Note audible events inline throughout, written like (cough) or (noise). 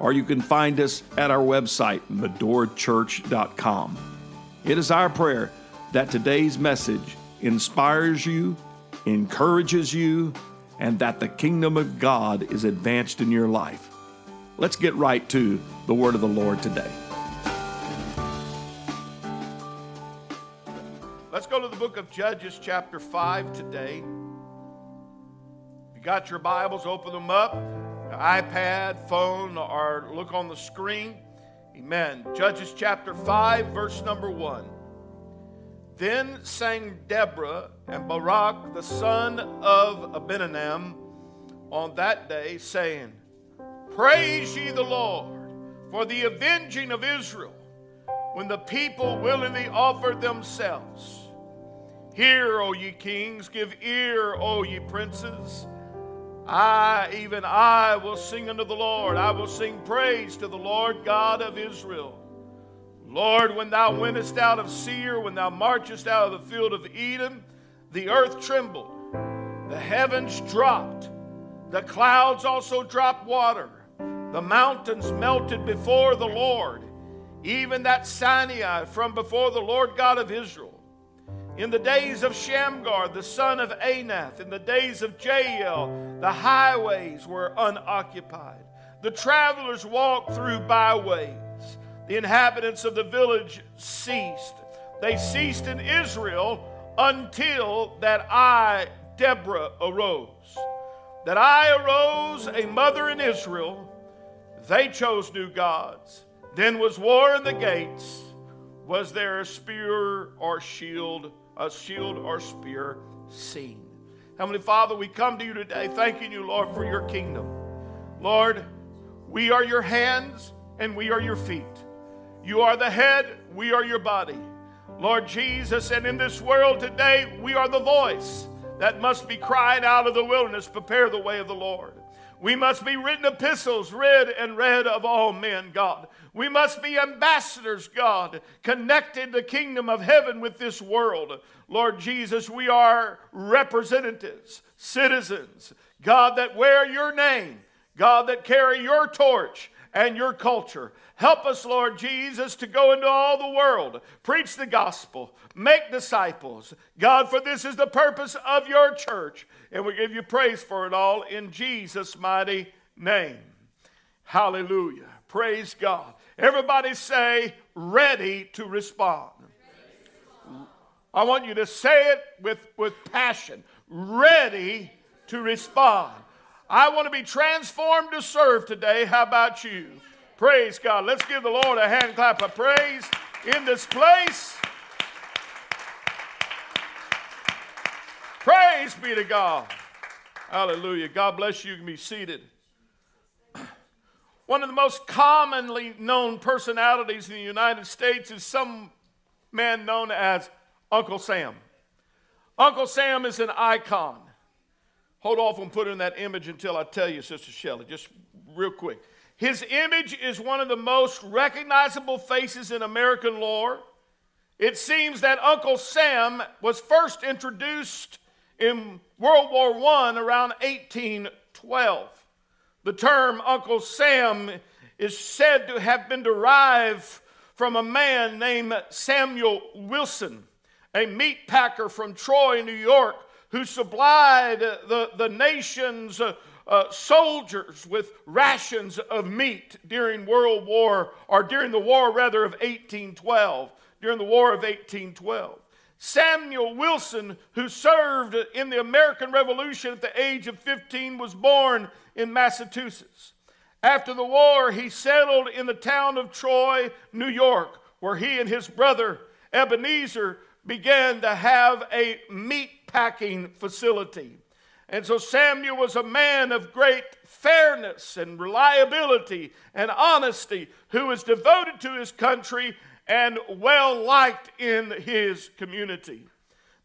or you can find us at our website, medorachurch.com. It is our prayer that today's message inspires you, encourages you, and that the kingdom of God is advanced in your life. Let's get right to the word of the Lord today. Let's go to the book of Judges, chapter 5 today. If you got your Bibles, open them up iPad, phone, or look on the screen. Amen. Judges chapter 5, verse number 1. Then sang Deborah and Barak, the son of Abinoam, on that day, saying, Praise ye the Lord for the avenging of Israel, when the people willingly offered themselves. Hear, O ye kings, give ear, O ye princes. I, even I, will sing unto the Lord. I will sing praise to the Lord God of Israel. Lord, when thou wentest out of Seir, when thou marchest out of the field of Edom, the earth trembled, the heavens dropped, the clouds also dropped water, the mountains melted before the Lord, even that Sinai from before the Lord God of Israel. In the days of Shamgar, the son of Anath, in the days of Jael, the highways were unoccupied. The travelers walked through byways. The inhabitants of the village ceased. They ceased in Israel until that I, Deborah, arose. That I arose, a mother in Israel. They chose new gods. Then was war in the gates. Was there a spear or shield? a shield or spear seen. Heavenly Father, we come to you today thanking you, Lord, for your kingdom. Lord, we are your hands and we are your feet. You are the head, we are your body. Lord Jesus, and in this world today, we are the voice that must be crying out of the wilderness, prepare the way of the Lord. We must be written epistles, read and read of all men, God. We must be ambassadors, God, connecting the kingdom of heaven with this world. Lord Jesus, we are representatives, citizens, God, that wear your name, God, that carry your torch and your culture. Help us, Lord Jesus, to go into all the world, preach the gospel, make disciples. God, for this is the purpose of your church, and we give you praise for it all in Jesus' mighty name. Hallelujah. Praise God. Everybody say, ready to respond. I want you to say it with, with passion. Ready to respond. I want to be transformed to serve today. How about you? Praise God. Let's give the Lord a hand clap of praise in this place. Praise be to God. Hallelujah. God bless you. You can be seated. One of the most commonly known personalities in the United States is some man known as Uncle Sam. Uncle Sam is an icon. Hold off on putting in that image until I tell you, Sister Shelley, just real quick. His image is one of the most recognizable faces in American lore. It seems that Uncle Sam was first introduced in World War I around 1812. The term Uncle Sam is said to have been derived from a man named Samuel Wilson, a meat packer from Troy, New York, who supplied the, the nation's uh, uh, soldiers with rations of meat during World War, or during the war rather of 1812, during the War of 1812. Samuel Wilson, who served in the American Revolution at the age of 15, was born in Massachusetts. After the war, he settled in the town of Troy, New York, where he and his brother Ebenezer began to have a meat packing facility. And so Samuel was a man of great fairness and reliability and honesty who was devoted to his country and well liked in his community.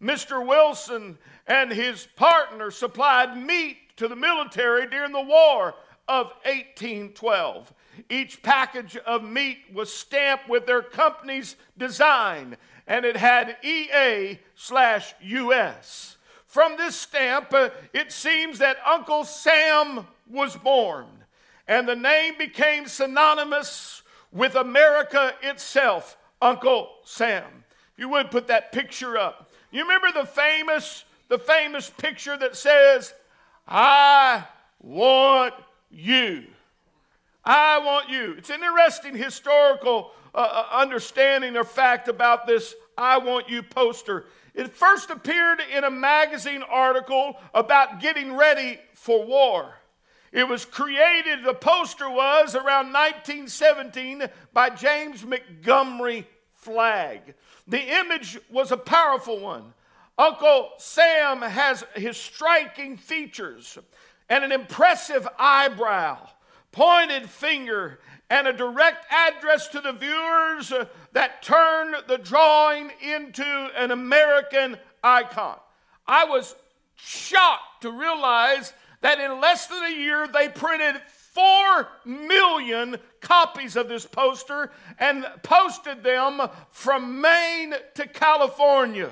Mr. Wilson and his partner supplied meat to the military during the War of 1812. Each package of meat was stamped with their company's design, and it had EA slash US. From this stamp, uh, it seems that Uncle Sam was born, and the name became synonymous with America itself, Uncle Sam. You would put that picture up. You remember the famous, the famous picture that says, I want you. I want you. It's an interesting historical uh, uh, understanding or fact about this I want you poster. It first appeared in a magazine article about getting ready for war. It was created, the poster was around 1917 by James Montgomery Flagg. The image was a powerful one. Uncle Sam has his striking features and an impressive eyebrow, pointed finger, and a direct address to the viewers that turned the drawing into an American icon. I was shocked to realize that in less than a year they printed 4 million copies of this poster and posted them from Maine to California.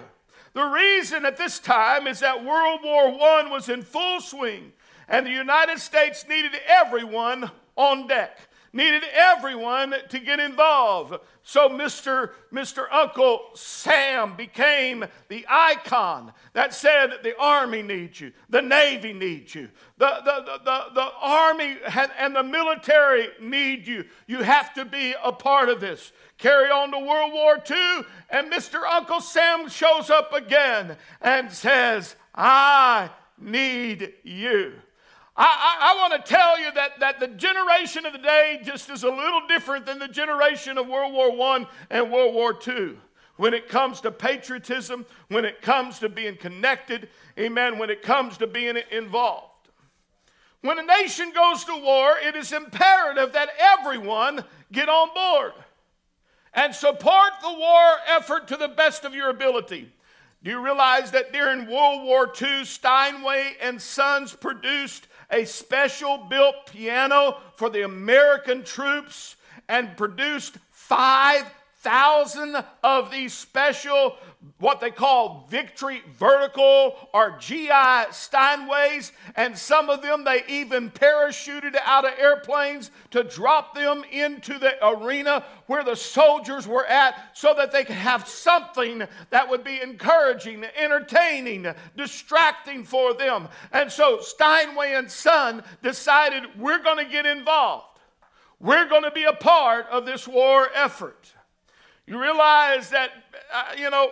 The reason at this time is that World War I was in full swing and the United States needed everyone on deck, needed everyone to get involved. So Mr. Mr. Uncle Sam became the icon that said the Army needs you, the Navy needs you, the, the, the, the, the Army and the military need you. You have to be a part of this. Carry on to World War II, and Mr. Uncle Sam shows up again and says, I need you. I, I, I want to tell you that, that the generation of the day just is a little different than the generation of World War I and World War II. When it comes to patriotism, when it comes to being connected, amen, when it comes to being involved. When a nation goes to war, it is imperative that everyone get on board and support the war effort to the best of your ability. Do you realize that during World War II, Steinway and Sons produced a special built piano for the American troops and produced 5,000 of these special, what they call victory vertical or GI Steinways. And some of them they even parachuted out of airplanes to drop them into the arena where the soldiers were at so that they could have something that would be encouraging, entertaining, distracting for them. And so Steinway and Son decided we're going to get involved. We're going to be a part of this war effort. You realize that, uh, you know,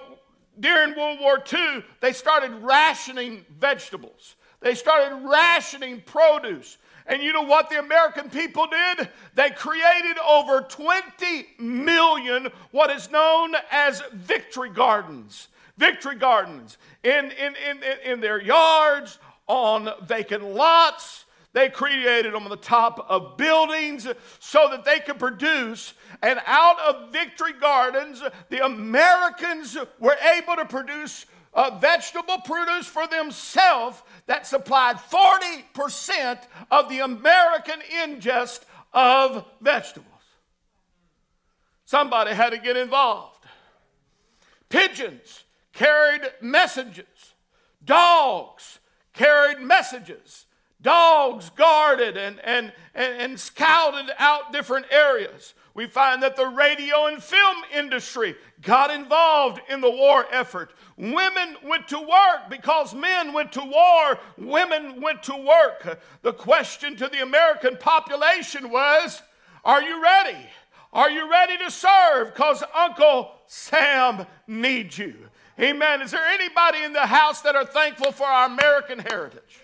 during World War II, they started rationing vegetables. They started rationing produce. And you know what the American people did? They created over 20 million what is known as victory gardens. Victory gardens in, in, in, in their yards, on vacant lots. They created them on the top of buildings so that they could produce. And out of victory gardens, the Americans were able to produce uh, vegetable produce for themselves that supplied 40% of the American ingest of vegetables. Somebody had to get involved. Pigeons carried messages, dogs carried messages. Dogs guarded and, and, and, and scouted out different areas. We find that the radio and film industry got involved in the war effort. Women went to work because men went to war, women went to work. The question to the American population was Are you ready? Are you ready to serve? Because Uncle Sam needs you. Amen. Is there anybody in the house that are thankful for our American heritage?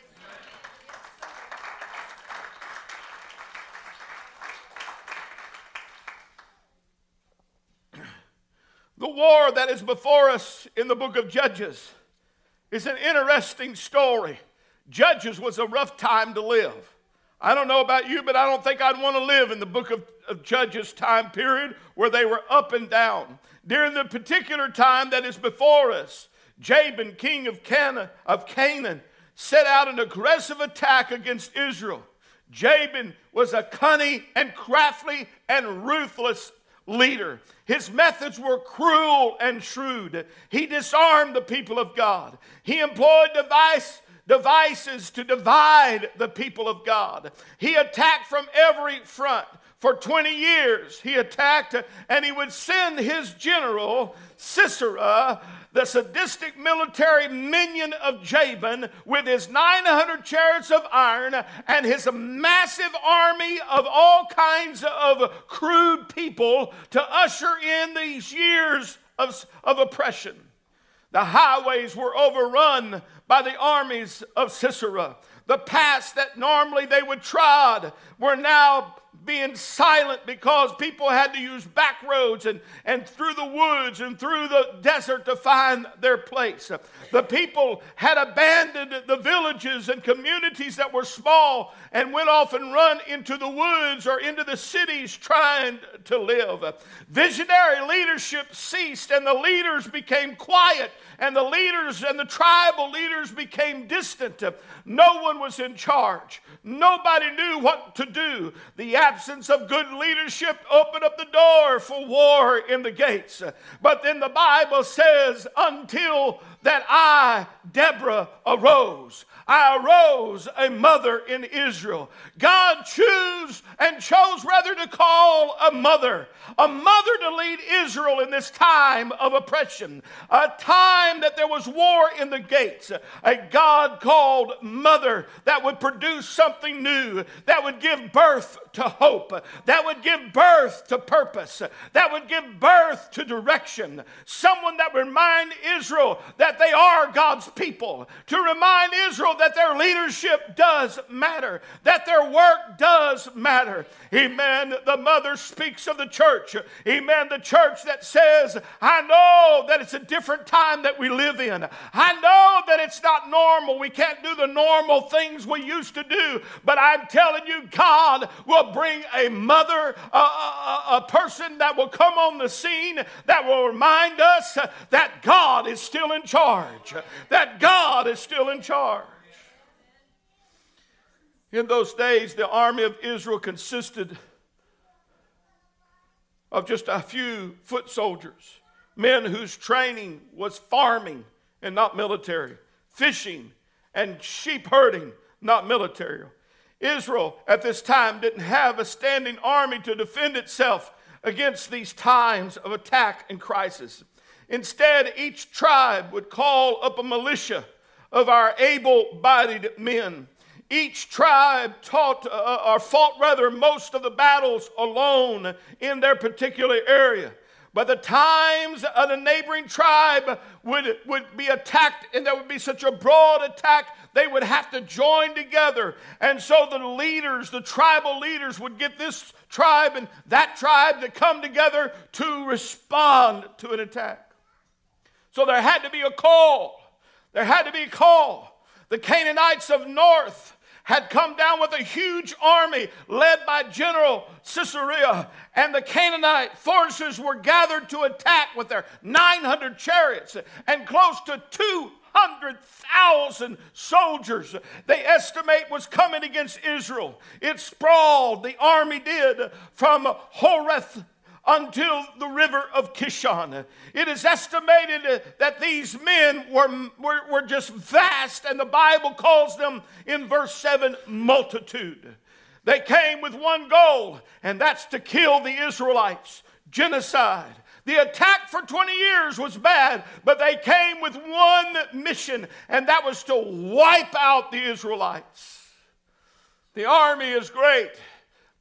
The war that is before us in the book of Judges is an interesting story. Judges was a rough time to live. I don't know about you, but I don't think I'd want to live in the book of, of, Judges time period where they were up and down. During the particular time that is before us, Jabin, king of Canaan, of Canaan, set out an aggressive attack against Israel. Jabin was a cunning and crafty and ruthless leader. His methods were cruel and shrewd. He disarmed the people of God. He employed device, devices to divide the people of God. He attacked from every front. For 20 years, he attacked and he would send his general, Sisera, the sadistic military minion of Jabin with his 900 chariots of iron and his massive army of all kinds of crude people to usher in these years of, of oppression. The highways were overrun by the armies of Sisera. The paths that normally they would trod were now being silent because people had to use back roads and, and through the woods and through the desert to find their place. The people had abandoned the villages and communities that were small and went off and run into the woods or into the cities trying to live. Visionary leadership ceased and the leaders became quiet and the leaders and the tribal leaders became distant. No one was in charge. Nobody knew what to do. The absence of good leadership opened up the door for war in the gates. But then the Bible says, until that I, Deborah, arose. I arose a mother in Israel. God chose and chose rather to call a mother, a mother to lead Israel in this time of oppression, a time that there was war in the gates, a God called mother that would produce something new, that would give birth to hope, that would give birth to purpose, that would give birth to direction, someone that would remind Israel that they are God's people, to remind Israel that their leadership does matter, that their work does matter. Amen. The mother speaks of the church. Amen. The church that says, I know that it's a different time that we live in. I know that it's not normal. We can't do the normal things we used to do. But I'm telling you, God will bring a mother, a, a, a person that will come on the scene that will remind us that God is still in charge. That God is still in charge. In those days, the army of Israel consisted of just a few foot soldiers, men whose training was farming and not military, fishing and sheep herding, not military. Israel at this time didn't have a standing army to defend itself against these times of attack and crisis. Instead, each tribe would call up a militia of our able bodied men each tribe taught, uh, or fought rather, most of the battles alone in their particular area. But the times of the neighboring tribe would, would be attacked, and there would be such a broad attack, they would have to join together. And so the leaders, the tribal leaders, would get this tribe and that tribe to come together to respond to an attack. So there had to be a call. There had to be a call. The Canaanites of North had come down with a huge army led by General Sisera, and the Canaanite forces were gathered to attack with their 900 chariots and close to 200,000 soldiers they estimate was coming against Israel. It sprawled, the army did, from Horeth until the river of Kishon. It is estimated that these men were, were, were just vast, and the Bible calls them in verse 7 multitude. They came with one goal, and that's to kill the Israelites. Genocide. The attack for 20 years was bad, but they came with one mission, and that was to wipe out the Israelites. The army is great,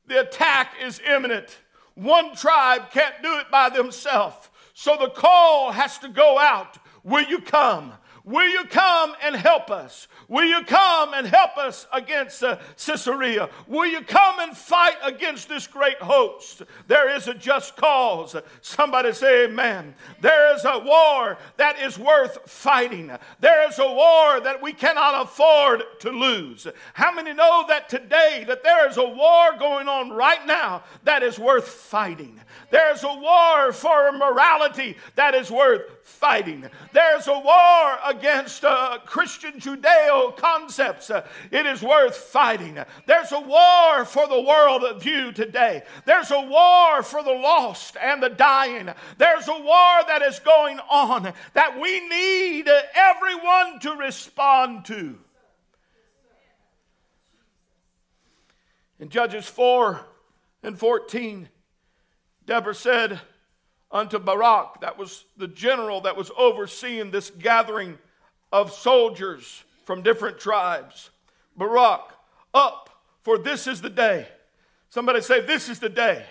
the attack is imminent. One tribe can't do it by themselves. So the call has to go out. Will you come? Will you come and help us? Will you come and help us against uh, Sisera? Will you come and fight against this great host? There is a just cause. Somebody say amen. There is a war that is worth fighting. There is a war that we cannot afford to lose. How many know that today that there is a war going on right now that is worth fighting? There's a war for morality that is worth fighting. There's a war against uh, Christian Judeo concepts. Uh, it is worth fighting. There's a war for the world of view today. There's a war for the lost and the dying. There's a war that is going on that we need everyone to respond to. In Judges 4 and 14, Deborah said, unto Barak, that was the general that was overseeing this gathering of soldiers from different tribes. Barak, up, for this is the day. Somebody say, This is the day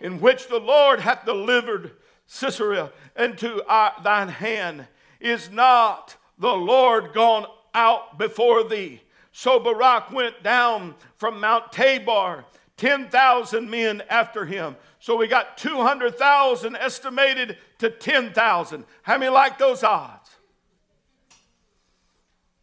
in which the Lord hath delivered Sisera into our, thine hand. Is not the Lord gone out before thee? So Barak went down from Mount Tabor, 10,000 men after him. So we got 200,000 estimated to 10,000. How many like those odds?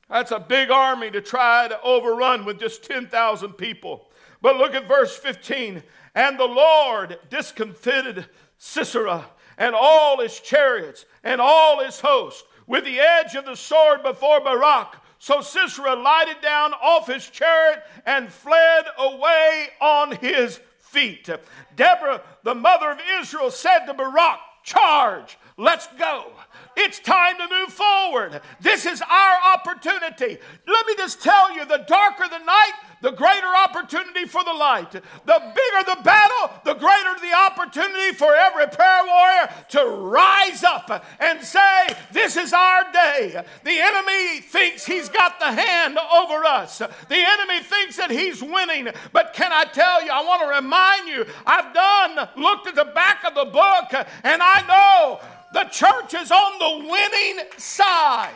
That's a big army to try to overrun with just 10,000 people. But look at verse 15. And the Lord discomfited Sisera and all his chariots and all his host with the edge of the sword before Barak. So Sisera lighted down off his chariot and fled away on his feet. Deborah, the mother of Israel, said to Barak, Charge, let's go. It's time to move forward. This is our opportunity. Let me just tell you the darker the night, the greater opportunity for the light. The bigger the battle, the greater the opportunity for every prayer warrior to rise up and say, This is our day. The enemy thinks he's got the hand over us, the enemy thinks that he's winning. But can I tell you, I want to remind you, I've done, looked at the back of the book, and I know the church is on the winning side.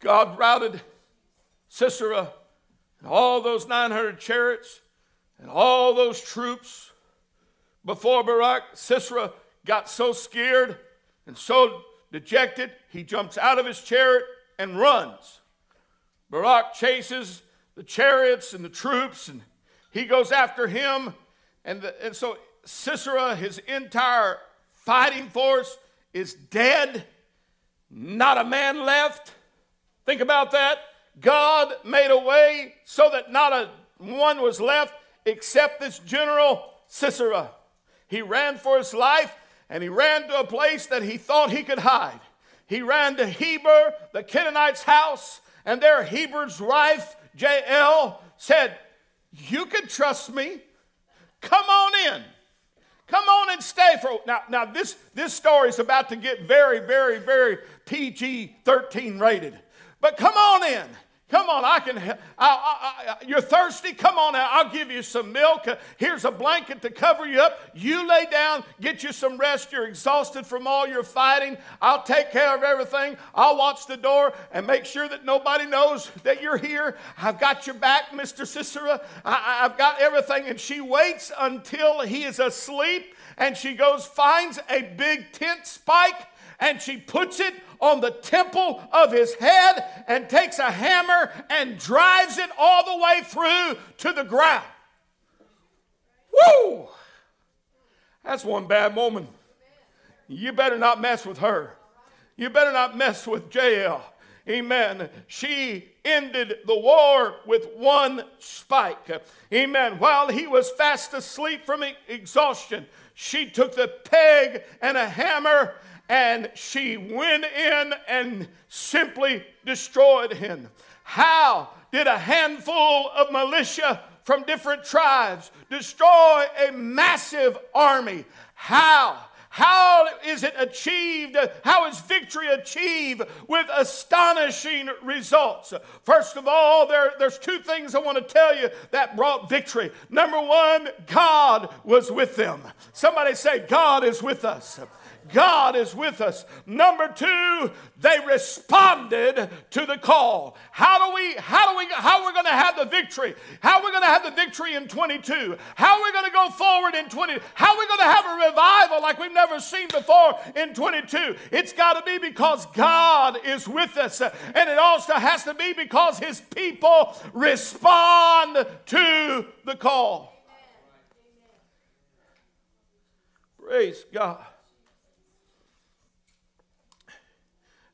God routed Sisera and all those 900 chariots and all those troops before Barak. Sisera got so scared and so dejected, he jumps out of his chariot and runs. Barak chases the chariots and the troops, and he goes after him. And, the, and so Sisera, his entire fighting force, is dead, not a man left. Think about that. God made a way so that not a one was left except this general Sisera. He ran for his life and he ran to a place that he thought he could hide. He ran to Heber, the Canaanite's house, and there Heber's wife, Jael, said, You can trust me. Come on in. Come on and stay for now. Now this this story is about to get very, very, very PG 13 rated. But come on in. Come on, I can. I, I, I, you're thirsty? Come on out. I'll give you some milk. Here's a blanket to cover you up. You lay down, get you some rest. You're exhausted from all your fighting. I'll take care of everything. I'll watch the door and make sure that nobody knows that you're here. I've got your back, Mr. Sisera. I, I've got everything. And she waits until he is asleep and she goes, finds a big tent spike and she puts it on the temple of his head and takes a hammer and drives it all the way through to the ground. Woo! That's one bad woman. You better not mess with her. You better not mess with Jael. Amen. She ended the war with one spike. Amen. While he was fast asleep from exhaustion, she took the peg and a hammer and she went in and simply destroyed him. How did a handful of militia from different tribes destroy a massive army? How? How is it achieved? How is victory achieved with astonishing results? First of all, there, there's two things I want to tell you that brought victory. Number one, God was with them. Somebody say, God is with us. God is with us. Number two, they responded to the call. How do we, how do we, how are we going to have the victory? How are we going to have the victory in 22? How are we going to go forward in 20? How are we going to have a revival like we've never seen before in 22? It's got to be because God is with us. And it also has to be because his people respond to the call. Praise God.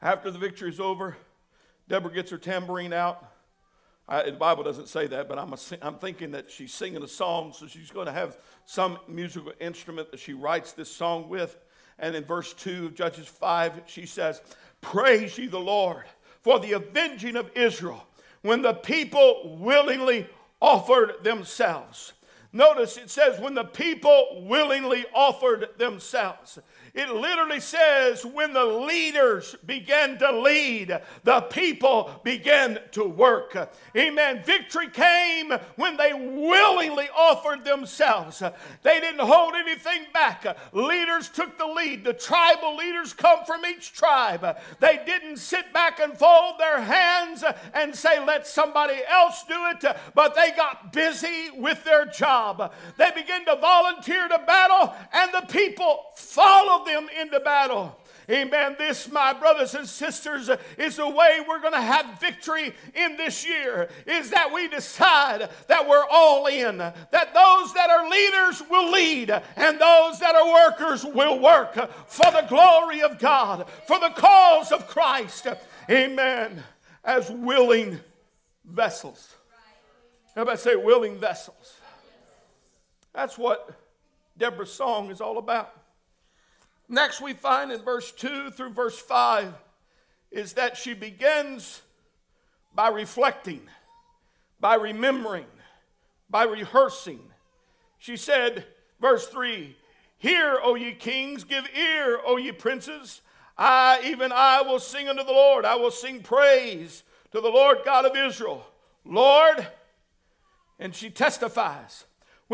After the victory is over, Deborah gets her tambourine out. I, the Bible doesn't say that, but I'm, a, I'm thinking that she's singing a song, so she's going to have some musical instrument that she writes this song with. And in verse 2 of Judges 5, she says, Praise ye the Lord for the avenging of Israel when the people willingly offered themselves. Notice it says, when the people willingly offered themselves. It literally says when the leaders began to lead, the people began to work. Amen. Victory came when they willingly offered themselves. They didn't hold anything back. Leaders took the lead. The tribal leaders come from each tribe. They didn't sit back and fold their hands and say, let somebody else do it, but they got busy with their job. They began to volunteer to battle, and the people followed them into battle. Amen. This, my brothers and sisters, is the way we're going to have victory in this year. Is that we decide that we're all in, that those that are leaders will lead, and those that are workers will work for the glory of God, for the cause of Christ. Amen. As willing vessels. Everybody say willing vessels. That's what Deborah's song is all about. Next, we find in verse 2 through verse 5 is that she begins by reflecting, by remembering, by rehearsing. She said, verse 3 Hear, O ye kings, give ear, O ye princes. I, even I, will sing unto the Lord. I will sing praise to the Lord God of Israel. Lord, and she testifies,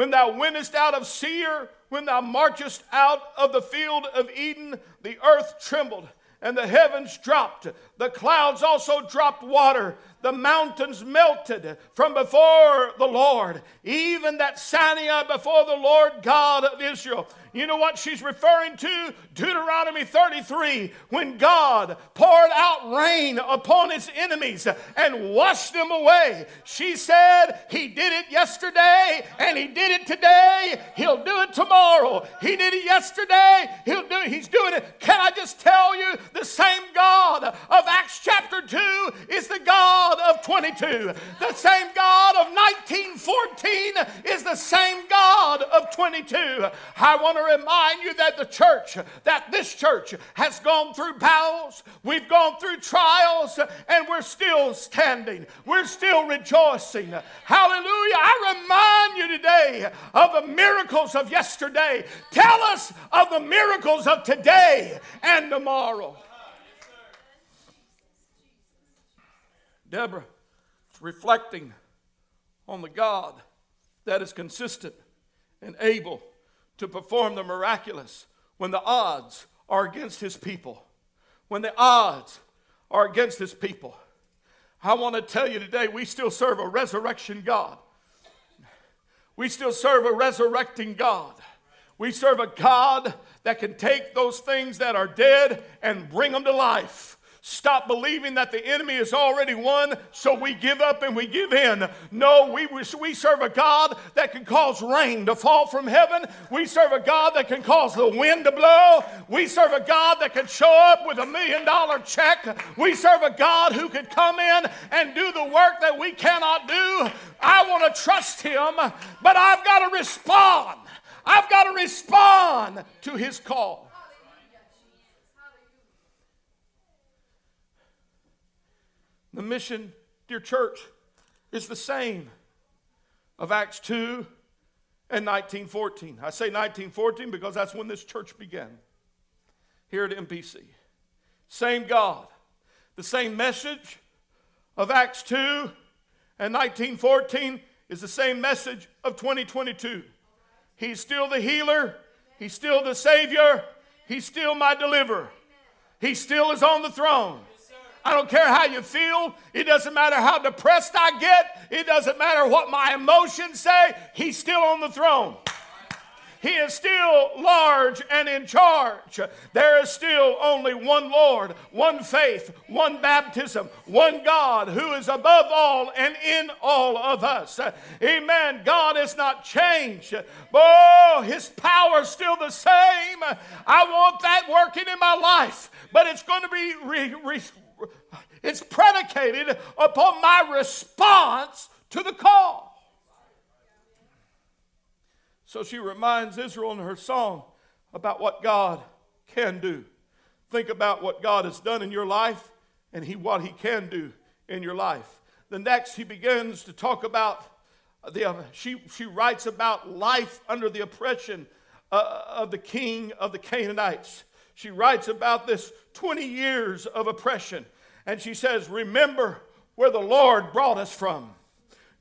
when thou wentest out of Seir, when thou marchest out of the field of Edom, the earth trembled and the heavens dropped. The clouds also dropped water the mountains melted from before the Lord, even that Sinai before the Lord God of Israel. You know what she's referring to? Deuteronomy 33, when God poured out rain upon his enemies and washed them away. She said, He did it yesterday and He did it today. He'll do it tomorrow. He did it yesterday. He'll do it. He's doing it. Can I just tell you, the same God of Acts chapter 2 is the God God of 22. The same God of 1914 is the same God of 22. I want to remind you that the church, that this church has gone through battles, we've gone through trials, and we're still standing. We're still rejoicing. Hallelujah. I remind you today of the miracles of yesterday. Tell us of the miracles of today and tomorrow. Deborah reflecting on the God that is consistent and able to perform the miraculous when the odds are against his people. When the odds are against his people. I want to tell you today, we still serve a resurrection God. We still serve a resurrecting God. We serve a God that can take those things that are dead and bring them to life. Stop believing that the enemy has already won, so we give up and we give in. No, we, we serve a God that can cause rain to fall from heaven. We serve a God that can cause the wind to blow. We serve a God that can show up with a million dollar check. We serve a God who can come in and do the work that we cannot do. I want to trust Him, but I've got to respond. I've got to respond to His call. The mission, dear church, is the same of Acts 2 and 1914. I say 1914 because that's when this church began. here at MPC. Same God. The same message of Acts 2 and 1914 is the same message of 2022. He's still the healer, He's still the Savior, He's still my deliverer. He still is on the throne. I don't care how you feel. It doesn't matter how depressed I get. It doesn't matter what my emotions say. He's still on the throne. He is still large and in charge. There is still only one Lord, one faith, one baptism, one God who is above all and in all of us. Amen. God has not changed. Oh, his power is still the same. I want that working in my life, but it's going to be re- re- it's predicated upon my response to the call. So she reminds Israel in her song about what God can do. Think about what God has done in your life and he, what he can do in your life. The next, he begins to talk about the, uh, she, she writes about life under the oppression uh, of the king of the Canaanites. She writes about this 20 years of oppression. And she says, Remember where the Lord brought us from.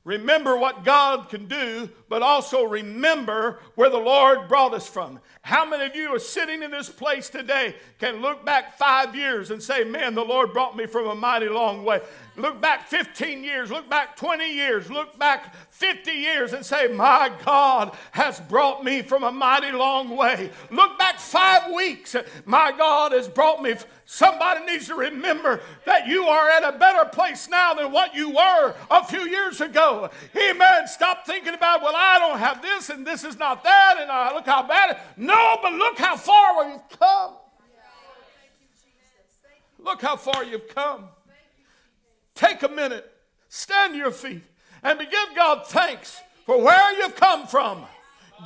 Remember what God can do, but also remember where the Lord brought us from. How many of you are sitting in this place today can look back five years and say, Man, the Lord brought me from a mighty long way? Look back 15 years, look back 20 years, look back 50 years and say, My God has brought me from a mighty long way. Look back five weeks, my God has brought me. Somebody needs to remember that you are at a better place now than what you were a few years ago. Amen. Stop thinking about, well, I don't have this and this is not that, and uh, look how bad it. No, but look how far we've come. Look how far you've come. Take a minute, stand to your feet, and give God thanks for where you've come from.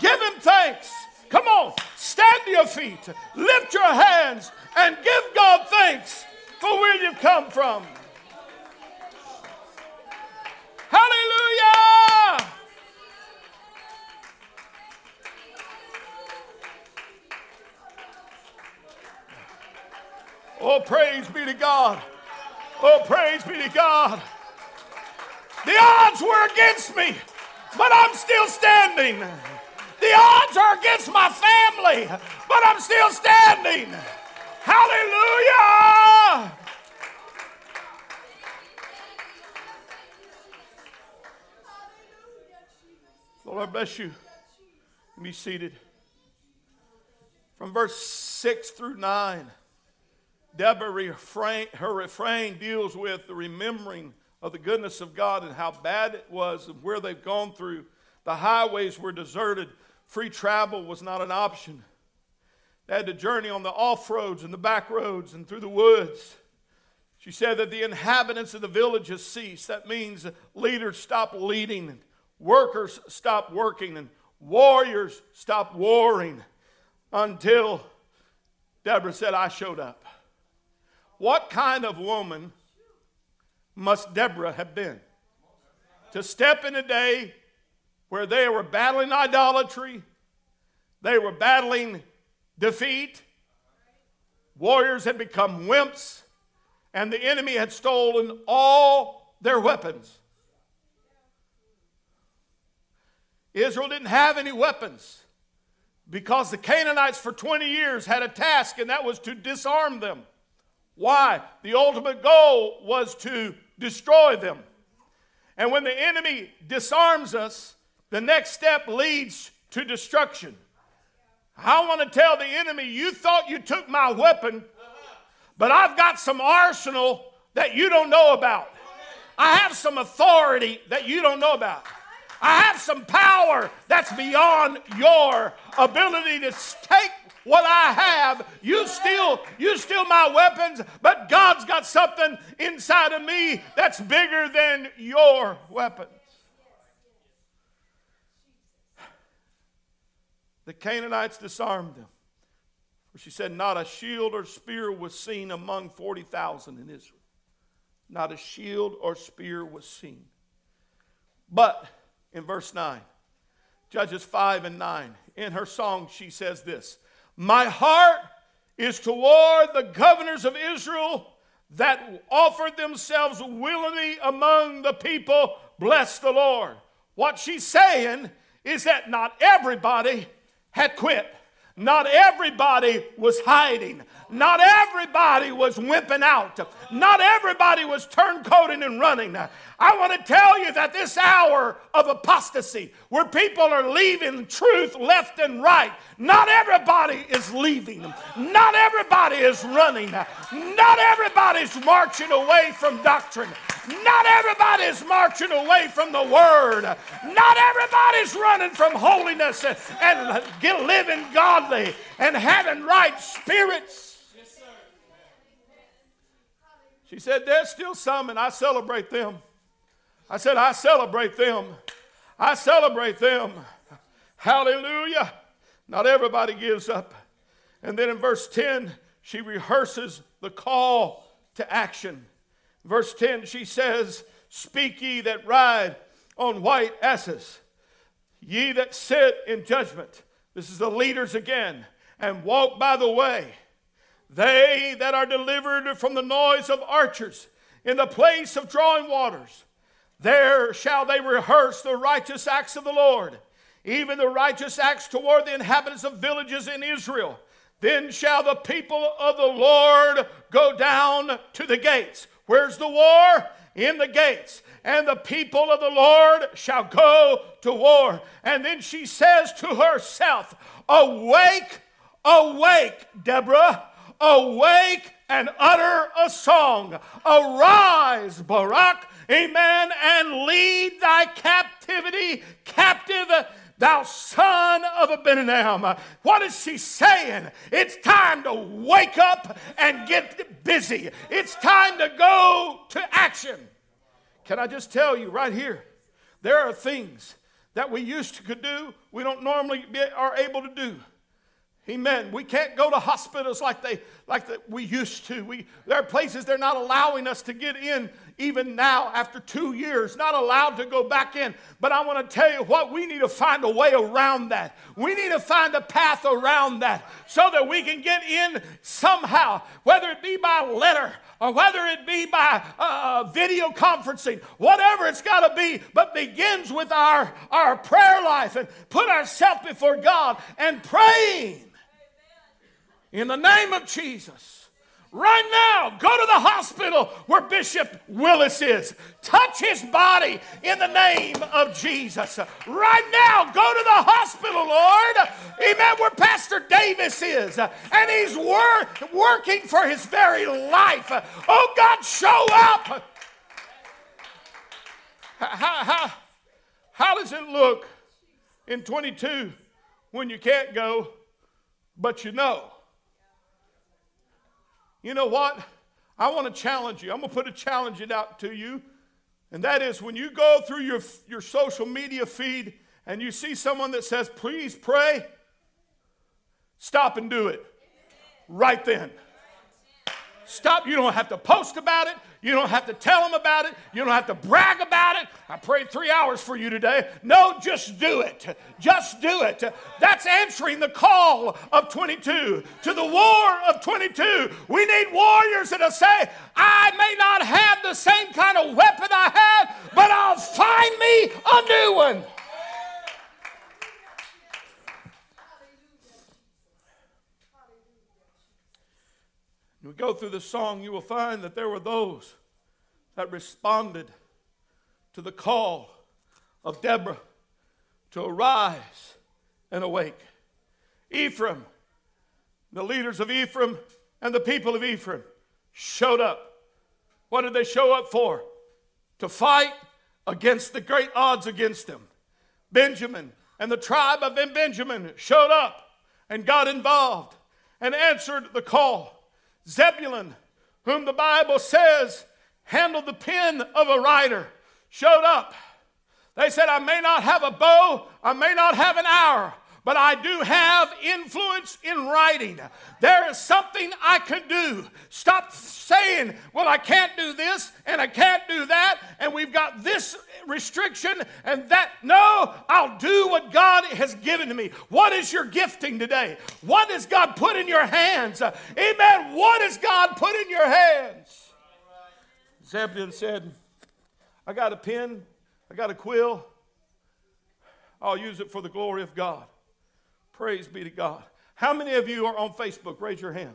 Give Him thanks. Come on, stand to your feet, lift your hands, and give God thanks for where you've come from. Hallelujah! Oh, praise be to God. Oh, praise be to God. The odds were against me, but I'm still standing. The odds are against my family, but I'm still standing. Hallelujah! Lord, I bless you. Be seated. From verse 6 through 9. Deborah, refrain, her refrain deals with the remembering of the goodness of God and how bad it was and where they've gone through. The highways were deserted, free travel was not an option. They had to journey on the off roads and the back roads and through the woods. She said that the inhabitants of the villages ceased. That means leaders stopped leading, and workers stopped working, and warriors stopped warring until Deborah said, I showed up. What kind of woman must Deborah have been? To step in a day where they were battling idolatry, they were battling defeat, warriors had become wimps, and the enemy had stolen all their weapons. Israel didn't have any weapons because the Canaanites for 20 years had a task, and that was to disarm them. Why? The ultimate goal was to destroy them. And when the enemy disarms us, the next step leads to destruction. I want to tell the enemy, you thought you took my weapon, but I've got some arsenal that you don't know about. I have some authority that you don't know about. I have some power that's beyond your ability to take what I have. You steal, you steal my weapons, but God's got something inside of me that's bigger than your weapons. The Canaanites disarmed them. For she said, Not a shield or spear was seen among 40,000 in Israel. Not a shield or spear was seen. But in verse 9, Judges 5 and 9, in her song, she says this my heart is toward the governors of Israel that offered themselves willingly among the people. Bless the Lord. What she's saying is that not everybody had quit. Not everybody was hiding. Not everybody was wimping out. Not everybody was turncoating and running. I want to tell you that this hour of apostasy, where people are leaving truth left and right, not everybody is leaving. Not everybody is running. Not everybody's marching away from doctrine. Not everybody is marching away from the Word. Not everybody's running from holiness and living godly and having right spirits. She said, There's still some, and I celebrate them. I said, I celebrate them. I celebrate them. Hallelujah. Not everybody gives up. And then in verse 10, she rehearses the call to action. Verse 10, she says, Speak ye that ride on white asses, ye that sit in judgment. This is the leaders again, and walk by the way. They that are delivered from the noise of archers in the place of drawing waters. There shall they rehearse the righteous acts of the Lord, even the righteous acts toward the inhabitants of villages in Israel. Then shall the people of the Lord go down to the gates. Where's the war? In the gates. And the people of the Lord shall go to war. And then she says to herself, Awake, awake, Deborah, awake and utter a song. Arise, Barak, amen, and lead thy captivity captive thou son of Abinoam. What is she saying? It's time to wake up and get busy. It's time to go to action. Can I just tell you right here? There are things that we used to could do, we don't normally be, are able to do. Amen. We can't go to hospitals like they like the, we used to. We, there are places they're not allowing us to get in even now after two years, not allowed to go back in. But I want to tell you what, we need to find a way around that. We need to find a path around that so that we can get in somehow, whether it be by letter or whether it be by uh, uh video conferencing, whatever it's got to be, but begins with our, our prayer life and put ourselves before God and praying in the name of Jesus. Right now, go to the hospital where Bishop Willis is. Touch his body in the name of Jesus. Right now, go to the hospital, Lord. Amen. Where Pastor Davis is. And he's wor- working for his very life. Oh, God, show up. How, how, how does it look in 22 when you can't go, but you know? You know what? I want to challenge you. I'm going to put a challenge out to you. And that is when you go through your, your social media feed and you see someone that says, please pray, stop and do it right then. Stop. You don't have to post about it. You don't have to tell them about it. You don't have to brag about it. I prayed three hours for you today. No, just do it. Just do it. That's answering the call of 22 to the war of 22. We need warriors that'll say, I may not have the same kind of weapon I had, but I'll find me a new one. We go through the song, you will find that there were those that responded to the call of Deborah to arise and awake. Ephraim, the leaders of Ephraim and the people of Ephraim showed up. What did they show up for? To fight against the great odds against them. Benjamin and the tribe of Benjamin showed up and got involved and answered the call. Zebulun, whom the Bible says handled the pen of a writer, showed up. They said, I may not have a bow, I may not have an hour, but I do have influence in writing. There is something I can do. Stop saying, well, I can't do this and I can't do that, and we've got this restriction and that. No, I'll do what God has given to me. What is your gifting today? What has God put in your hands? Amen. What has God put in your hands? Zebedee said, I got a pen, I got a quill. I'll use it for the glory of God. Praise be to God. How many of you are on Facebook? Raise your hand.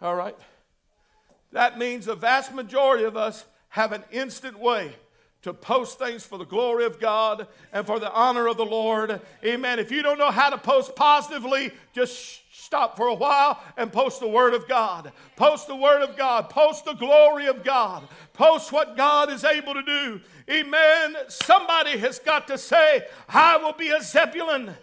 All right. That means the vast majority of us have an instant way to post things for the glory of God and for the honor of the Lord. Amen. If you don't know how to post positively, just stop for a while and post the Word of God. Post the Word of God. Post the glory of God. Post what God is able to do. Amen. Somebody has got to say, I will be a Zebulun.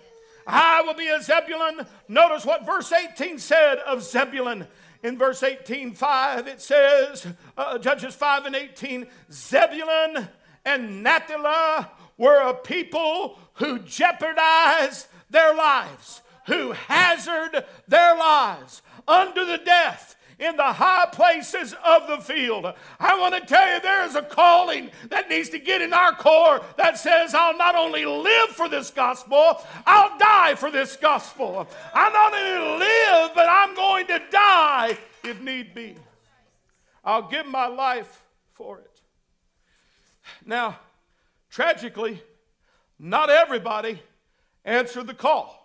I will be a Zebulun. Notice what verse 18 said of Zebulun. In verse 18, 5, it says, uh, Judges 5 and 18, Zebulun and Naphtali were a people who jeopardized their lives, who hazard their lives unto the death in the high places of the field. I want to tell you there is a calling that needs to get in our core that says, I'll not only live for this gospel, I'll die for this gospel. I'm not only live, but I'm going to die if need be. I'll give my life for it. Now, tragically, not everybody answered the call.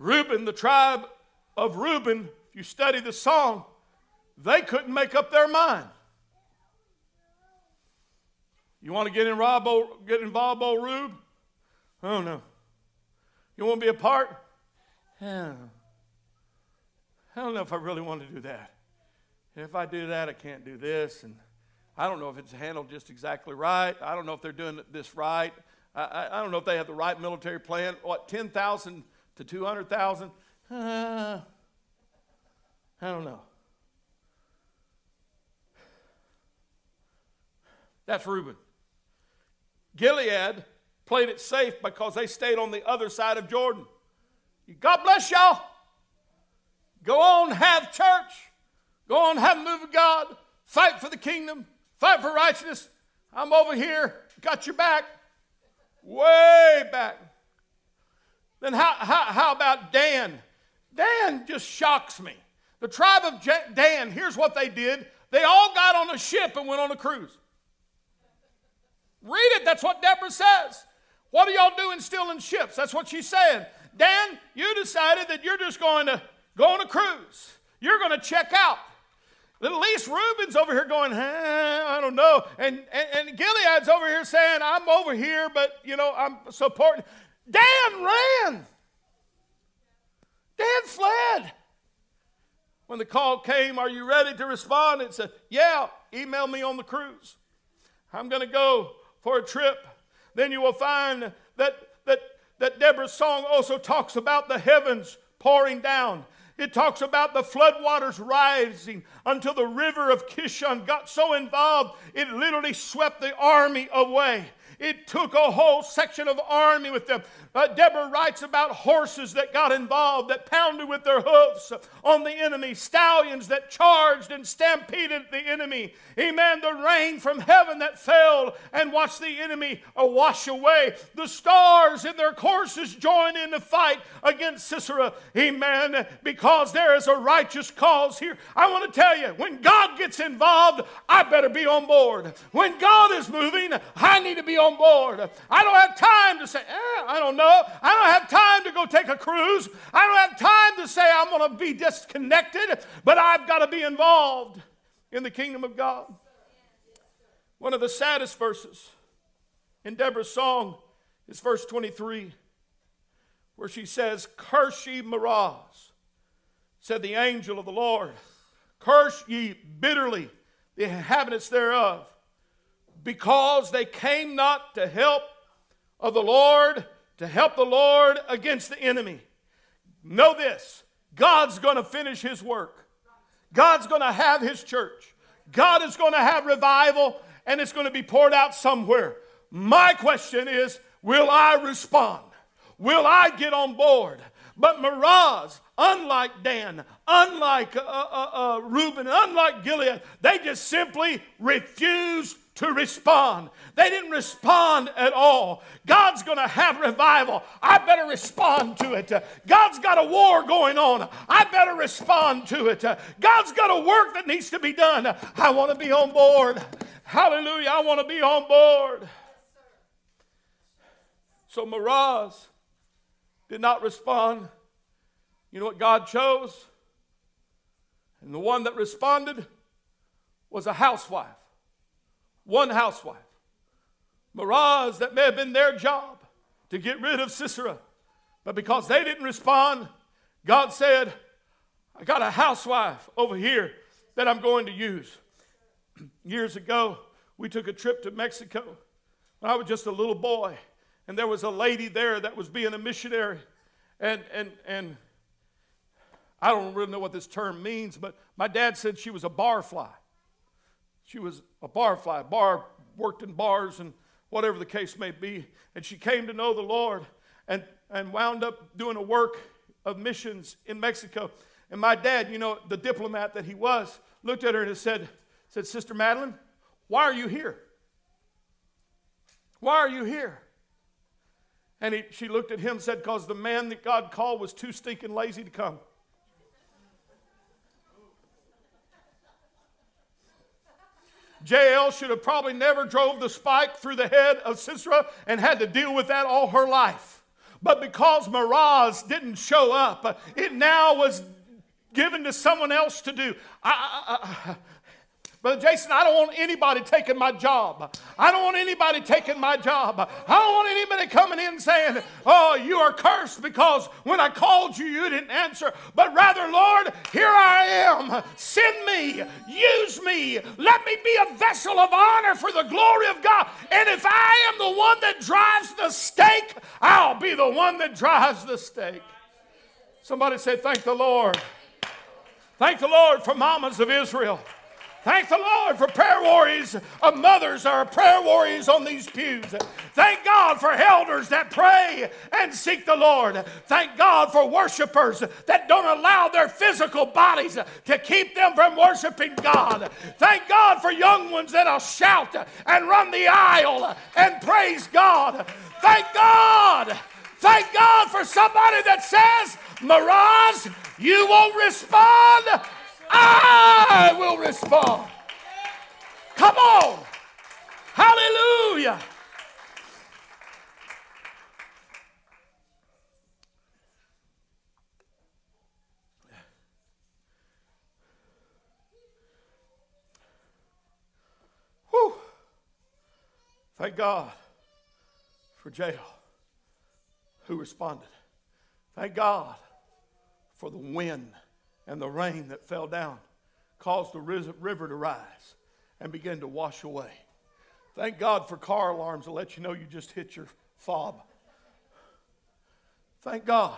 Reuben, the tribe of Reuben, if you study the song, they couldn't make up their mind. You want to get, in Rob o, get involved, old Rube? Oh, no. You want to be a part? Yeah. I don't know if I really want to do that. If I do that, I can't do this. And I don't know if it's handled just exactly right. I don't know if they're doing this right. I, I, I don't know if they have the right military plan. What, 10,000 to 200,000? Uh, I don't know. That's Reuben. Gilead played it safe because they stayed on the other side of Jordan. God bless y'all. Go on, have church. Go on, have a move of God. Fight for the kingdom. Fight for righteousness. I'm over here. Got your back. Way back. Then how, how, how about Dan? Dan just shocks me. The tribe of Dan, here's what they did they all got on a ship and went on a cruise. Read it, that's what Deborah says. What are y'all doing still in ships? That's what she's saying. Dan, you decided that you're just going to go on a cruise. You're going to check out. At least Reuben's over here going, I don't know. And, and, and Gilead's over here saying, I'm over here, but, you know, I'm supporting. Dan ran. Dan fled. When the call came, Are you ready to respond? It said, Yeah, email me on the cruise. I'm going to go for a trip. Then you will find that, that, that Deborah's song also talks about the heavens pouring down. It talks about the floodwaters rising until the river of Kishon got so involved it literally swept the army away. It took a whole section of the army with them. Uh, Deborah writes about horses that got involved, that pounded with their hoofs on the enemy, stallions that charged and stampeded the enemy. Amen. The rain from heaven that fell and watched the enemy wash away. The stars in their courses join in the fight against Sisera. Amen. Because there is a righteous cause here. I want to tell you, when God gets involved, I better be on board. When God is moving, I need to be on board. I don't have time to say, eh, I don't know. I don't have time to go take a cruise. I don't have time to say I'm going to be disconnected, but I've got to be involved in the kingdom of God. One of the saddest verses in Deborah's song is verse 23, where she says, Curse ye Meroz, said the angel of the Lord. Curse ye bitterly the inhabitants thereof, because they came not to help of the Lord to help the Lord against the enemy. Know this God's going to finish his work, God's going to have his church, God is going to have revival, and it's going to be poured out somewhere. My question is Will I respond? Will I get on board? But Meroz, unlike Dan, unlike uh, uh, uh, Reuben, unlike Gilead, they just simply refused to respond. They didn't respond at all. God's going to have revival. I better respond to it. God's got a war going on. I better respond to it. God's got a work that needs to be done. I want to be on board. Hallelujah. I want to be on board. So Meroz did not respond. You know what God chose? And the one that responded was a housewife. One housewife. Meroz, that may have been their job to get rid of Sisera. But because they didn't respond, God said, I got a housewife over here that I'm going to use. (clears throat) Years ago, we took a trip to Mexico when I was just a little boy and there was a lady there that was being a missionary. And, and, and I don't really know what this term means, but my dad said she was a barfly. She was a barfly. Bar worked in bars and whatever the case may be. And she came to know the Lord and, and wound up doing a work of missions in Mexico. And my dad, you know, the diplomat that he was, looked at her and said, said, Sister Madeline, why are you here? Why are you here? And he, she looked at him and said, Because the man that God called was too stinking lazy to come. Jael should have probably never drove the spike through the head of Sisera and had to deal with that all her life. But because Meroz didn't show up, it now was given to someone else to do. I, I, I, Brother Jason, I don't want anybody taking my job. I don't want anybody taking my job. I don't want anybody coming in saying, Oh, you are cursed because when I called you, you didn't answer. But rather, Lord, here I am. Send me. Use me. Let me be a vessel of honor for the glory of God. And if I am the one that drives the stake, I'll be the one that drives the stake. Somebody say, Thank the Lord. Thank the Lord for mamas of Israel. Thank the Lord for prayer warriors of mothers or prayer warriors on these pews. Thank God for elders that pray and seek the Lord. Thank God for worshipers that don't allow their physical bodies to keep them from worshiping God. Thank God for young ones that'll shout and run the aisle and praise God. Thank God. Thank God for somebody that says, Meroz, you won't respond. I will respond. Come on. Hallelujah. Whew. Thank God for Jael who responded. Thank God for the wind and the rain that fell down caused the river to rise and begin to wash away. Thank God for car alarms to let you know you just hit your fob. Thank God.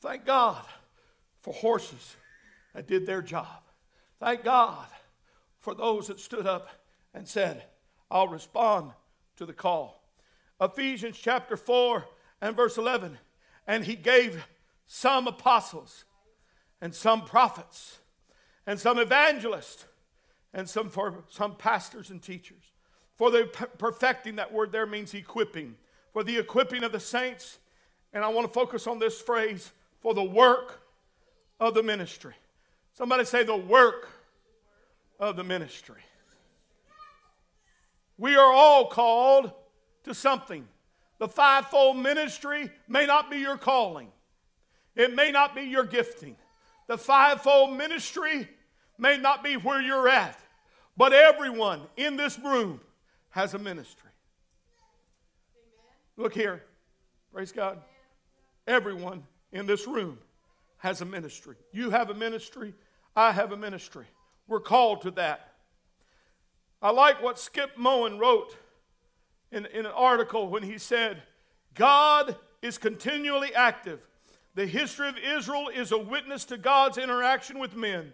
Thank God for horses that did their job. Thank God for those that stood up and said, I'll respond to the call. Ephesians chapter 4 and verse 11. And he gave some apostles and some prophets and some evangelists and some for some pastors and teachers. For the perfecting, that word there means equipping. For the equipping of the saints, and I want to focus on this phrase, for the work of the ministry. Somebody say the work of the ministry. We are all called to something. The fivefold ministry may not be your calling. It may not be your gifting. The fivefold ministry may not be where you're at, but everyone in this room has a ministry. Look here. Praise God. Everyone in this room has a ministry. You have a ministry. I have a ministry. We're called to that. I like what Skip Moen wrote in, in an article when he said, God is continually active the history of Israel is a witness to God's interaction with men.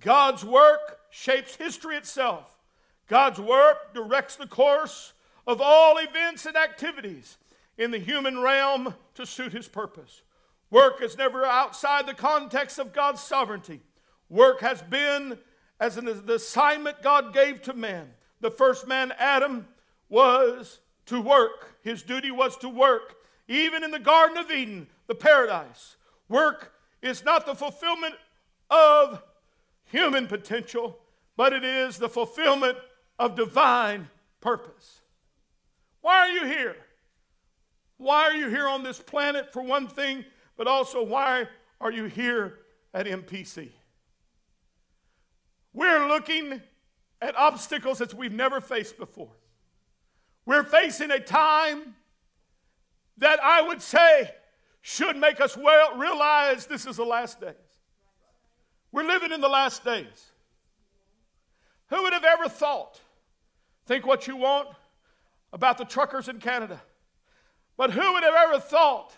God's work shapes history itself. God's work directs the course of all events and activities in the human realm to suit his purpose. Work is never outside the context of God's sovereignty. Work has been as an assignment God gave to man. The first man, Adam, was to work. His duty was to work. Even in the Garden of Eden, the paradise, work is not the fulfillment of human potential, but it is the fulfillment of divine purpose. Why are you here? Why are you here on this planet, for one thing, but also why are you here at MPC? We're looking at obstacles that we've never faced before. We're facing a time that I would say should make us well realize this is the last days. We're living in the last days. Who would have ever thought? Think what you want about the truckers in Canada. But who would have ever thought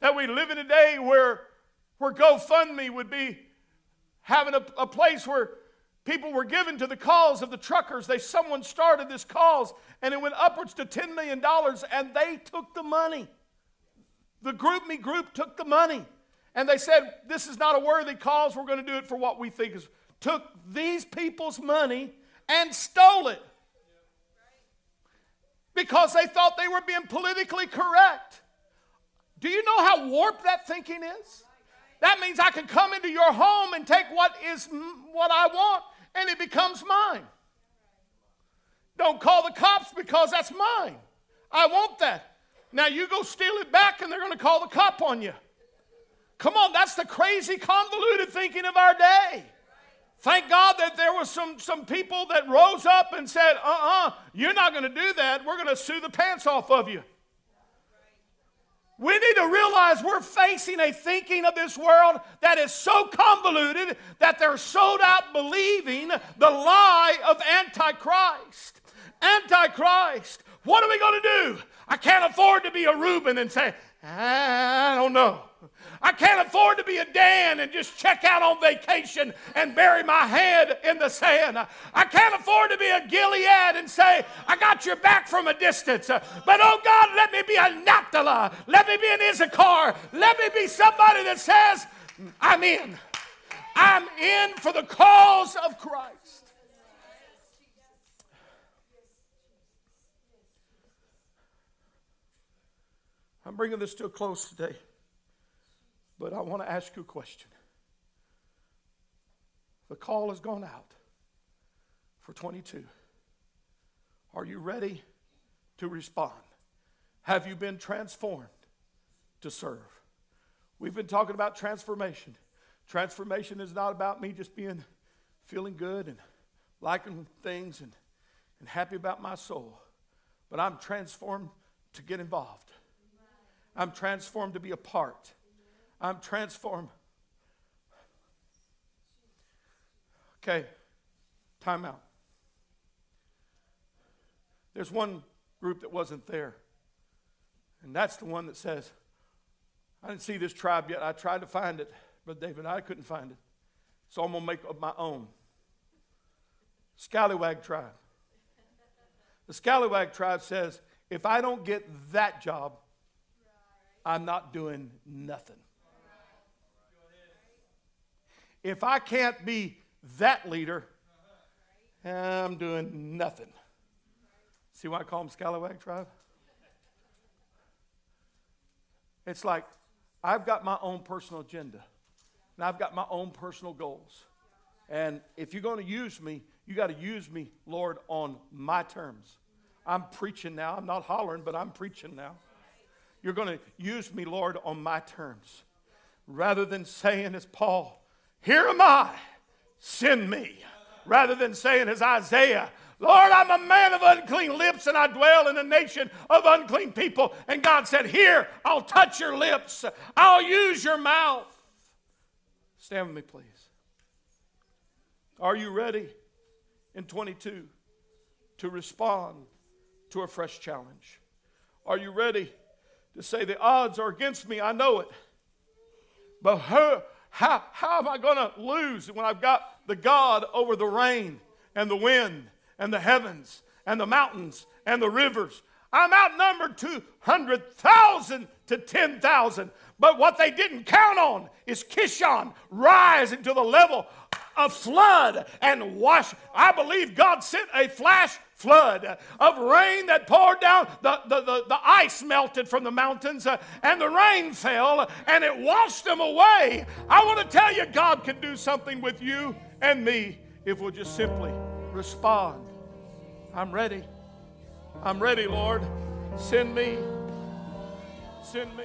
that we live in a day where, where GoFundMe would be having a, a place where people were given to the cause of the truckers. They someone started this cause and it went upwards to $10 million and they took the money. The Group Me group took the money. And they said, This is not a worthy cause. We're going to do it for what we think is. Took these people's money and stole it because they thought they were being politically correct. Do you know how warped that thinking is? That means I can come into your home and take what is what I want and it becomes mine. Don't call the cops because that's mine. I want that. Now you go steal it back and they're going to call the cop on you. Come on, that's the crazy, convoluted thinking of our day. Thank God that there was some, some people that rose up and said, uh uh-uh, uh, you are not going to do that. We're going to sue the pants off of you. We need to realize we're facing a thinking of this world that is so convoluted that they're sold out believing the lie of Antichrist. Antichrist. What are we going to do? I can't afford to be a Reuben and say, I don't know. I can't afford to be a Dan and just check out on vacation and bury my head in the sand. I can't afford to be a Gilead and say, I got your back from a distance. But oh God, let me be a Naphtali. Let me be an Issachar. Let me be somebody that says, I'm in. I'm in for the cause of Christ. I'm bringing this to a close today. But I want to ask you a question. The call has gone out for 22. Are you ready to respond? Have you been transformed to serve? We've been talking about transformation. Transformation is not about me just being feeling good and liking things and, and happy about my soul, but I'm transformed to get involved. I'm transformed to be a part. I'm transformed. Okay, time out. There's one group that wasn't there, and that's the one that says, I didn't see this tribe yet. I tried to find it, but David, I couldn't find it. So I'm going to make up my own. Scallywag tribe. The Scallywag tribe says, if I don't get that job, I'm not doing nothing. If I can't be that leader, I'm doing nothing. See why I call them Scallywag tribe? It's like I've got my own personal agenda, and I've got my own personal goals. And if you're going to use me, you got to use me, Lord, on my terms. I'm preaching now. I'm not hollering, but I'm preaching now. You're going to use me, Lord, on my terms. Rather than saying, as Paul, here am I, send me. Rather than saying, as Isaiah, Lord, I'm a man of unclean lips and I dwell in a nation of unclean people. And God said, Here, I'll touch your lips, I'll use your mouth. Stand with me, please. Are you ready in 22 to respond to a fresh challenge? Are you ready to say, The odds are against me? I know it. But her, how, how am I going to lose when I've got the God over the rain and the wind and the heavens and the mountains and the rivers. I'm outnumbered 200,000 to 10,000. But what they didn't count on is Kishon rising to the level of flood and wash. I believe God sent a flash flood of rain that poured down. The, the, the, the ice melted from the mountains uh, and the rain fell and it washed them away. I want to tell you, God can do something with you and me if we'll just simply respond. I'm ready. I'm ready, Lord. Send me. Send me.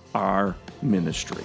our ministry.